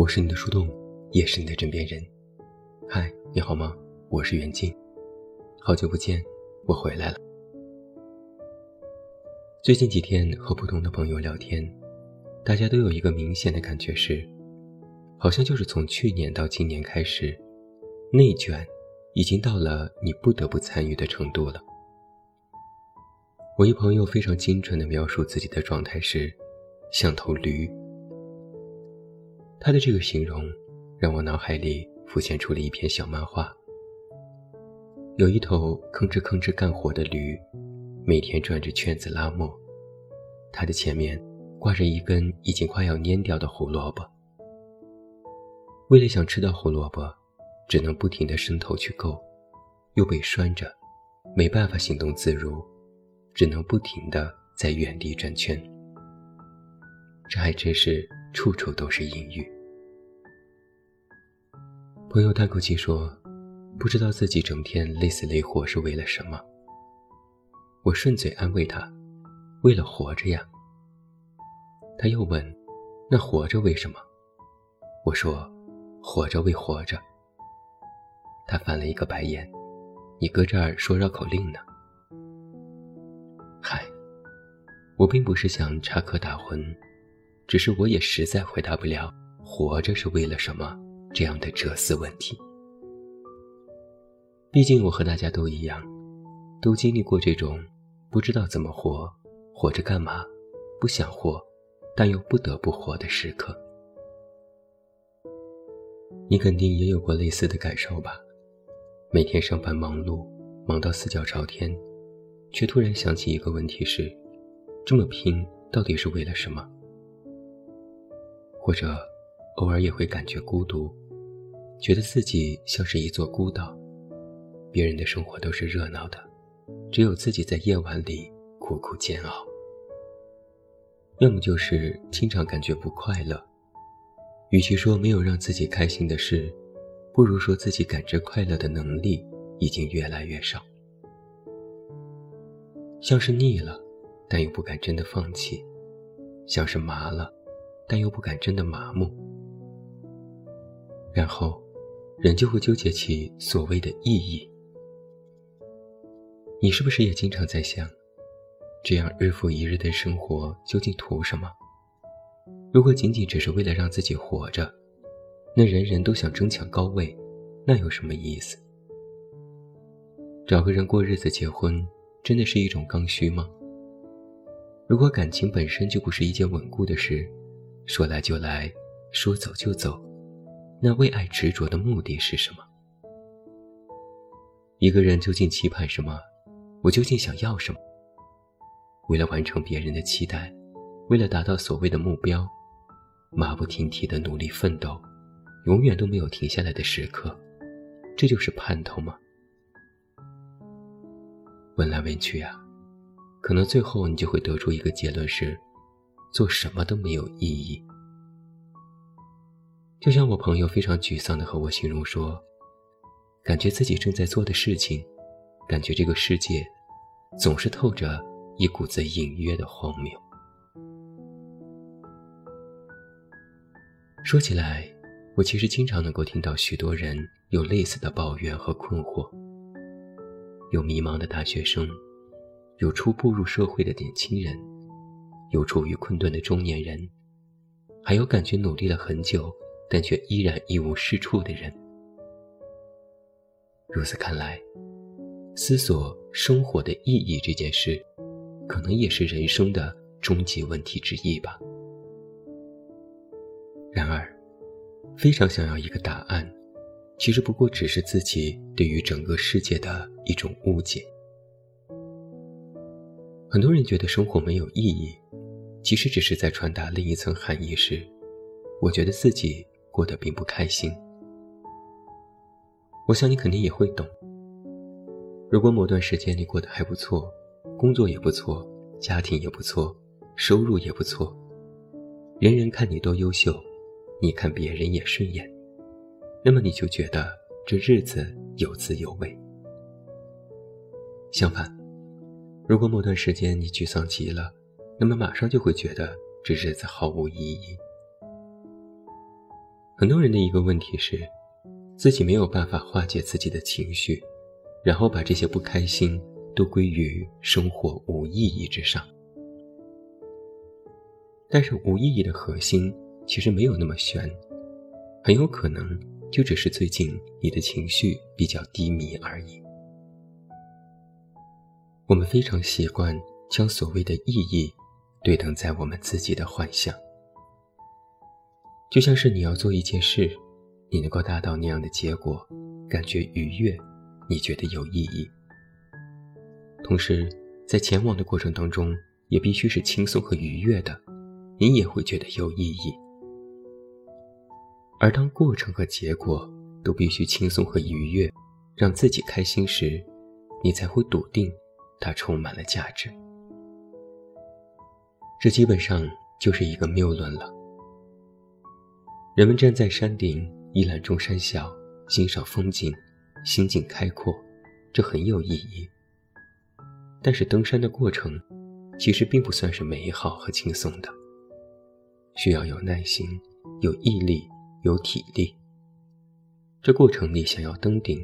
我是你的树洞，也是你的枕边人。嗨，你好吗？我是袁静，好久不见，我回来了。最近几天和不同的朋友聊天，大家都有一个明显的感觉是，好像就是从去年到今年开始，内卷已经到了你不得不参与的程度了。我一朋友非常精准地描述自己的状态是，像头驴。他的这个形容，让我脑海里浮现出了一篇小漫画。有一头吭哧吭哧干活的驴，每天转着圈子拉磨，它的前面挂着一根已经快要蔫掉的胡萝卜。为了想吃到胡萝卜，只能不停地伸头去够，又被拴着，没办法行动自如。只能不停地在原地转圈，这还真是处处都是阴郁。朋友叹口气说：“不知道自己整天累死累活是为了什么。”我顺嘴安慰他：“为了活着呀。”他又问：“那活着为什么？”我说：“活着为活着。”他翻了一个白眼：“你搁这儿说绕口令呢？”嗨，我并不是想插科打诨，只是我也实在回答不了“活着是为了什么”这样的哲思问题。毕竟我和大家都一样，都经历过这种不知道怎么活、活着干嘛、不想活，但又不得不活的时刻。你肯定也有过类似的感受吧？每天上班忙碌，忙到四脚朝天。却突然想起一个问题：是这么拼到底是为了什么？或者偶尔也会感觉孤独，觉得自己像是一座孤岛，别人的生活都是热闹的，只有自己在夜晚里苦苦煎熬。要么就是经常感觉不快乐，与其说没有让自己开心的事，不如说自己感知快乐的能力已经越来越少。像是腻了，但又不敢真的放弃；像是麻了，但又不敢真的麻木。然后，人就会纠结起所谓的意义。你是不是也经常在想，这样日复一日的生活究竟图什么？如果仅仅只是为了让自己活着，那人人都想争抢高位，那有什么意思？找个人过日子、结婚。真的是一种刚需吗？如果感情本身就不是一件稳固的事，说来就来，说走就走，那为爱执着的目的是什么？一个人究竟期盼什么？我究竟想要什么？为了完成别人的期待，为了达到所谓的目标，马不停蹄的努力奋斗，永远都没有停下来的时刻，这就是盼头吗？问来问去呀，可能最后你就会得出一个结论是：做什么都没有意义。就像我朋友非常沮丧地和我形容说，感觉自己正在做的事情，感觉这个世界，总是透着一股子隐约的荒谬。说起来，我其实经常能够听到许多人有类似的抱怨和困惑。有迷茫的大学生，有初步入社会的年轻人，有处于困顿的中年人，还有感觉努力了很久但却依然一无是处的人。如此看来，思索生活的意义这件事，可能也是人生的终极问题之一吧。然而，非常想要一个答案。其实不过只是自己对于整个世界的一种误解。很多人觉得生活没有意义，其实只是在传达另一层含义：是我觉得自己过得并不开心。我想你肯定也会懂。如果某段时间你过得还不错，工作也不错，家庭也不错，收入也不错，人人看你都优秀，你看别人也顺眼。那么你就觉得这日子有滋有味。相反，如果某段时间你沮丧极了，那么马上就会觉得这日子毫无意义。很多人的一个问题是，自己没有办法化解自己的情绪，然后把这些不开心都归于生活无意义之上。但是无意义的核心其实没有那么玄，很有可能就只是最近你的情绪比较低迷而已。我们非常习惯将所谓的意义对等在我们自己的幻想，就像是你要做一件事，你能够达到那样的结果，感觉愉悦，你觉得有意义。同时，在前往的过程当中，也必须是轻松和愉悦的。你也会觉得有意义，而当过程和结果都必须轻松和愉悦，让自己开心时，你才会笃定它充满了价值。这基本上就是一个谬论了。人们站在山顶一览众山小，欣赏风景，心境开阔，这很有意义。但是登山的过程，其实并不算是美好和轻松的。需要有耐心、有毅力、有体力。这过程里，想要登顶，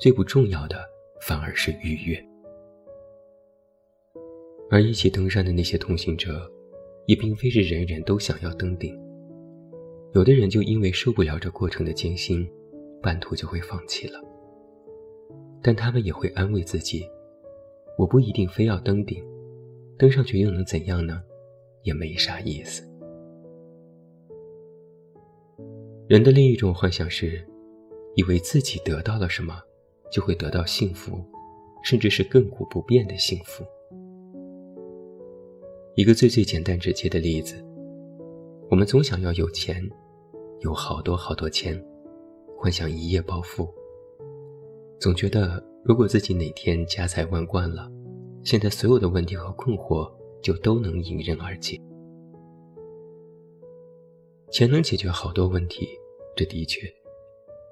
最不重要的反而是愉悦。而一起登山的那些同行者，也并非是人人都想要登顶。有的人就因为受不了这过程的艰辛，半途就会放弃了。但他们也会安慰自己：我不一定非要登顶，登上去又能怎样呢？也没啥意思。人的另一种幻想是，以为自己得到了什么，就会得到幸福，甚至是亘古不变的幸福。一个最最简单直接的例子，我们总想要有钱，有好多好多钱，幻想一夜暴富。总觉得如果自己哪天家财万贯了，现在所有的问题和困惑就都能迎刃而解。钱能解决好多问题，这的确，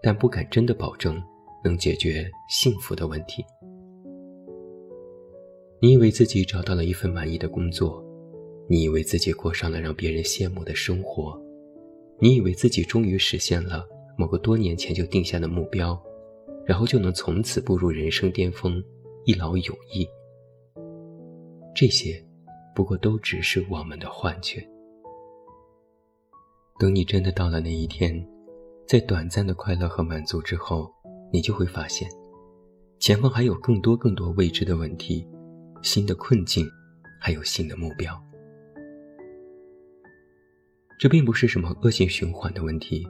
但不敢真的保证能解决幸福的问题。你以为自己找到了一份满意的工作，你以为自己过上了让别人羡慕的生活，你以为自己终于实现了某个多年前就定下的目标，然后就能从此步入人生巅峰，一劳永逸。这些，不过都只是我们的幻觉。等你真的到了那一天，在短暂的快乐和满足之后，你就会发现，前方还有更多更多未知的问题、新的困境，还有新的目标。这并不是什么恶性循环的问题，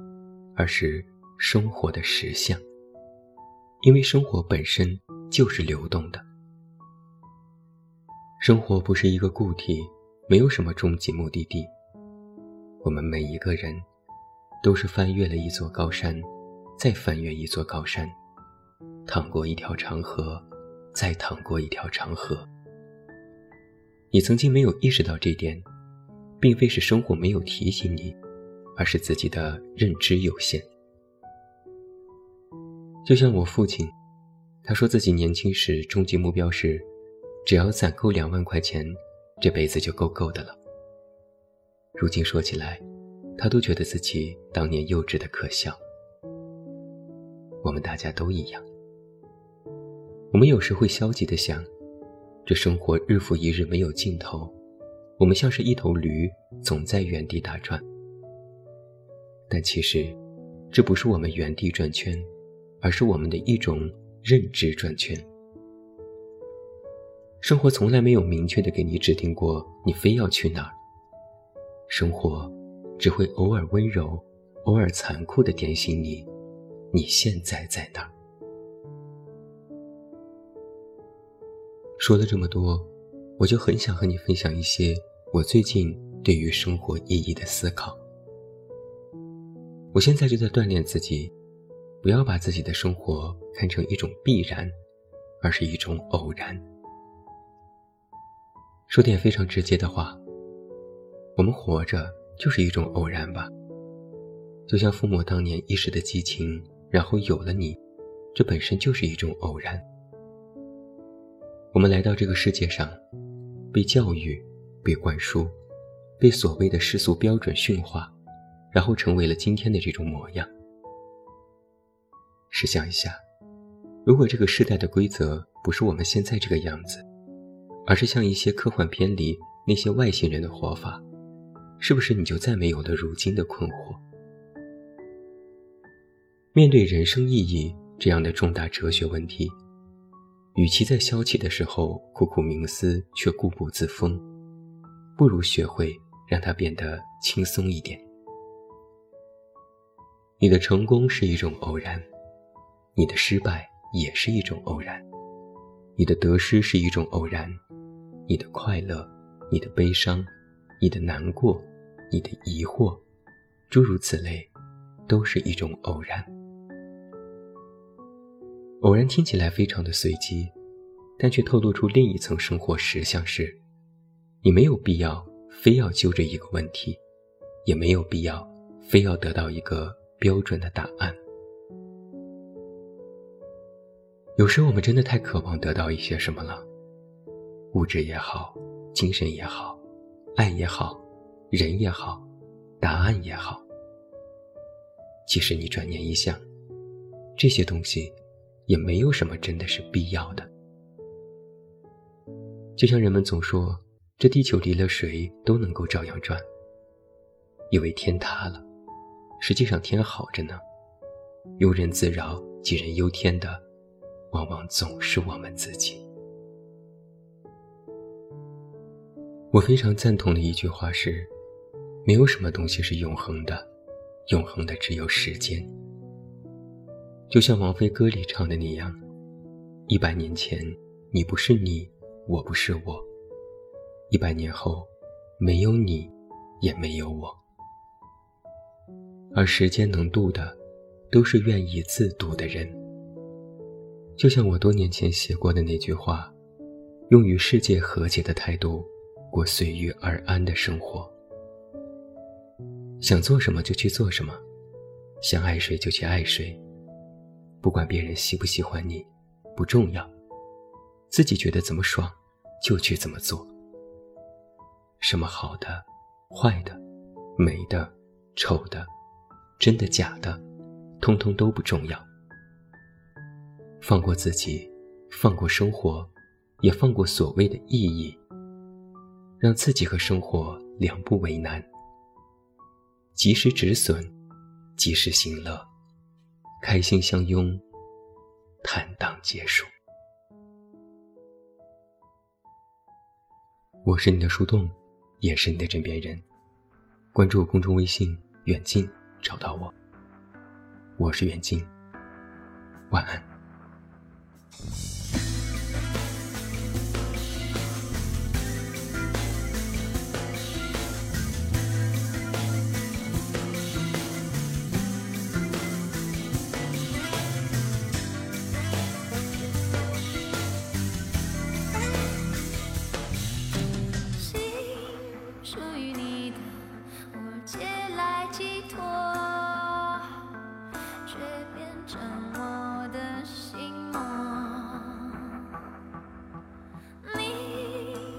而是生活的实相。因为生活本身就是流动的，生活不是一个固体，没有什么终极目的地。我们每一个人，都是翻越了一座高山，再翻越一座高山，淌过一条长河，再淌过一条长河。你曾经没有意识到这点，并非是生活没有提醒你，而是自己的认知有限。就像我父亲，他说自己年轻时终极目标是，只要攒够两万块钱，这辈子就够够的了。如今说起来，他都觉得自己当年幼稚的可笑。我们大家都一样，我们有时会消极的想，这生活日复一日没有尽头，我们像是一头驴，总在原地打转。但其实，这不是我们原地转圈，而是我们的一种认知转圈。生活从来没有明确的给你指定过，你非要去哪儿。生活只会偶尔温柔，偶尔残酷的点醒你：你现在在哪儿？说了这么多，我就很想和你分享一些我最近对于生活意义的思考。我现在就在锻炼自己，不要把自己的生活看成一种必然，而是一种偶然。说点非常直接的话。我们活着就是一种偶然吧，就像父母当年一时的激情，然后有了你，这本身就是一种偶然。我们来到这个世界上，被教育、被灌输、被所谓的世俗标准驯化，然后成为了今天的这种模样。试想一下，如果这个时代的规则不是我们现在这个样子，而是像一些科幻片里那些外星人的活法，是不是你就再没有了如今的困惑？面对人生意义这样的重大哲学问题，与其在消气的时候苦苦冥思却固步自封，不如学会让它变得轻松一点。你的成功是一种偶然。你的失败也是一种偶然，你的得失是一种偶然，你的快乐、你的悲伤、你的难过、你的疑惑，诸如此类，都是一种偶然。偶然听起来非常的随机，但却透露出另一层生活实相：是，你没有必要非要揪着一个问题，也没有必要非要得到一个标准的答案。有时我们真的太渴望得到一些什么了，物质也好，精神也好，爱也好，人也好，答案也好。其实你转念一想，这些东西也没有什么真的是必要的。就像人们总说，这地球离了谁都能够照样转，以为天塌了，实际上天好着呢。庸人自扰，杞人忧天的。往往总是我们自己。我非常赞同的一句话是：没有什么东西是永恒的，永恒的只有时间。就像王菲歌里唱的那样：“一百年前，你不是你，我不是我；一百年后，没有你，也没有我。而时间能渡的，都是愿意自渡的人。”就像我多年前写过的那句话，用与世界和解的态度过随遇而安的生活。想做什么就去做什么，想爱谁就去爱谁，不管别人喜不喜欢你，不重要，自己觉得怎么爽就去怎么做。什么好的、坏的、美的、丑的、真的假的，通通都不重要。放过自己，放过生活，也放过所谓的意义，让自己和生活两不为难。及时止损，及时行乐，开心相拥，坦荡结束。我是你的树洞，也是你的枕边人。关注公众微信“远近”，找到我。我是远近，晚安。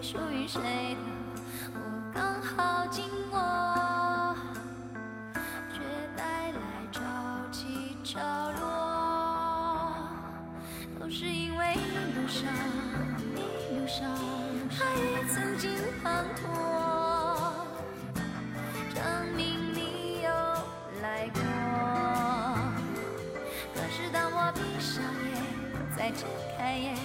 属于谁的？我刚好经过，却带来潮起潮落，都是因为一路上，一路上，爱也曾经滂沱，证明你有来过。可是当我闭上眼，再睁开眼，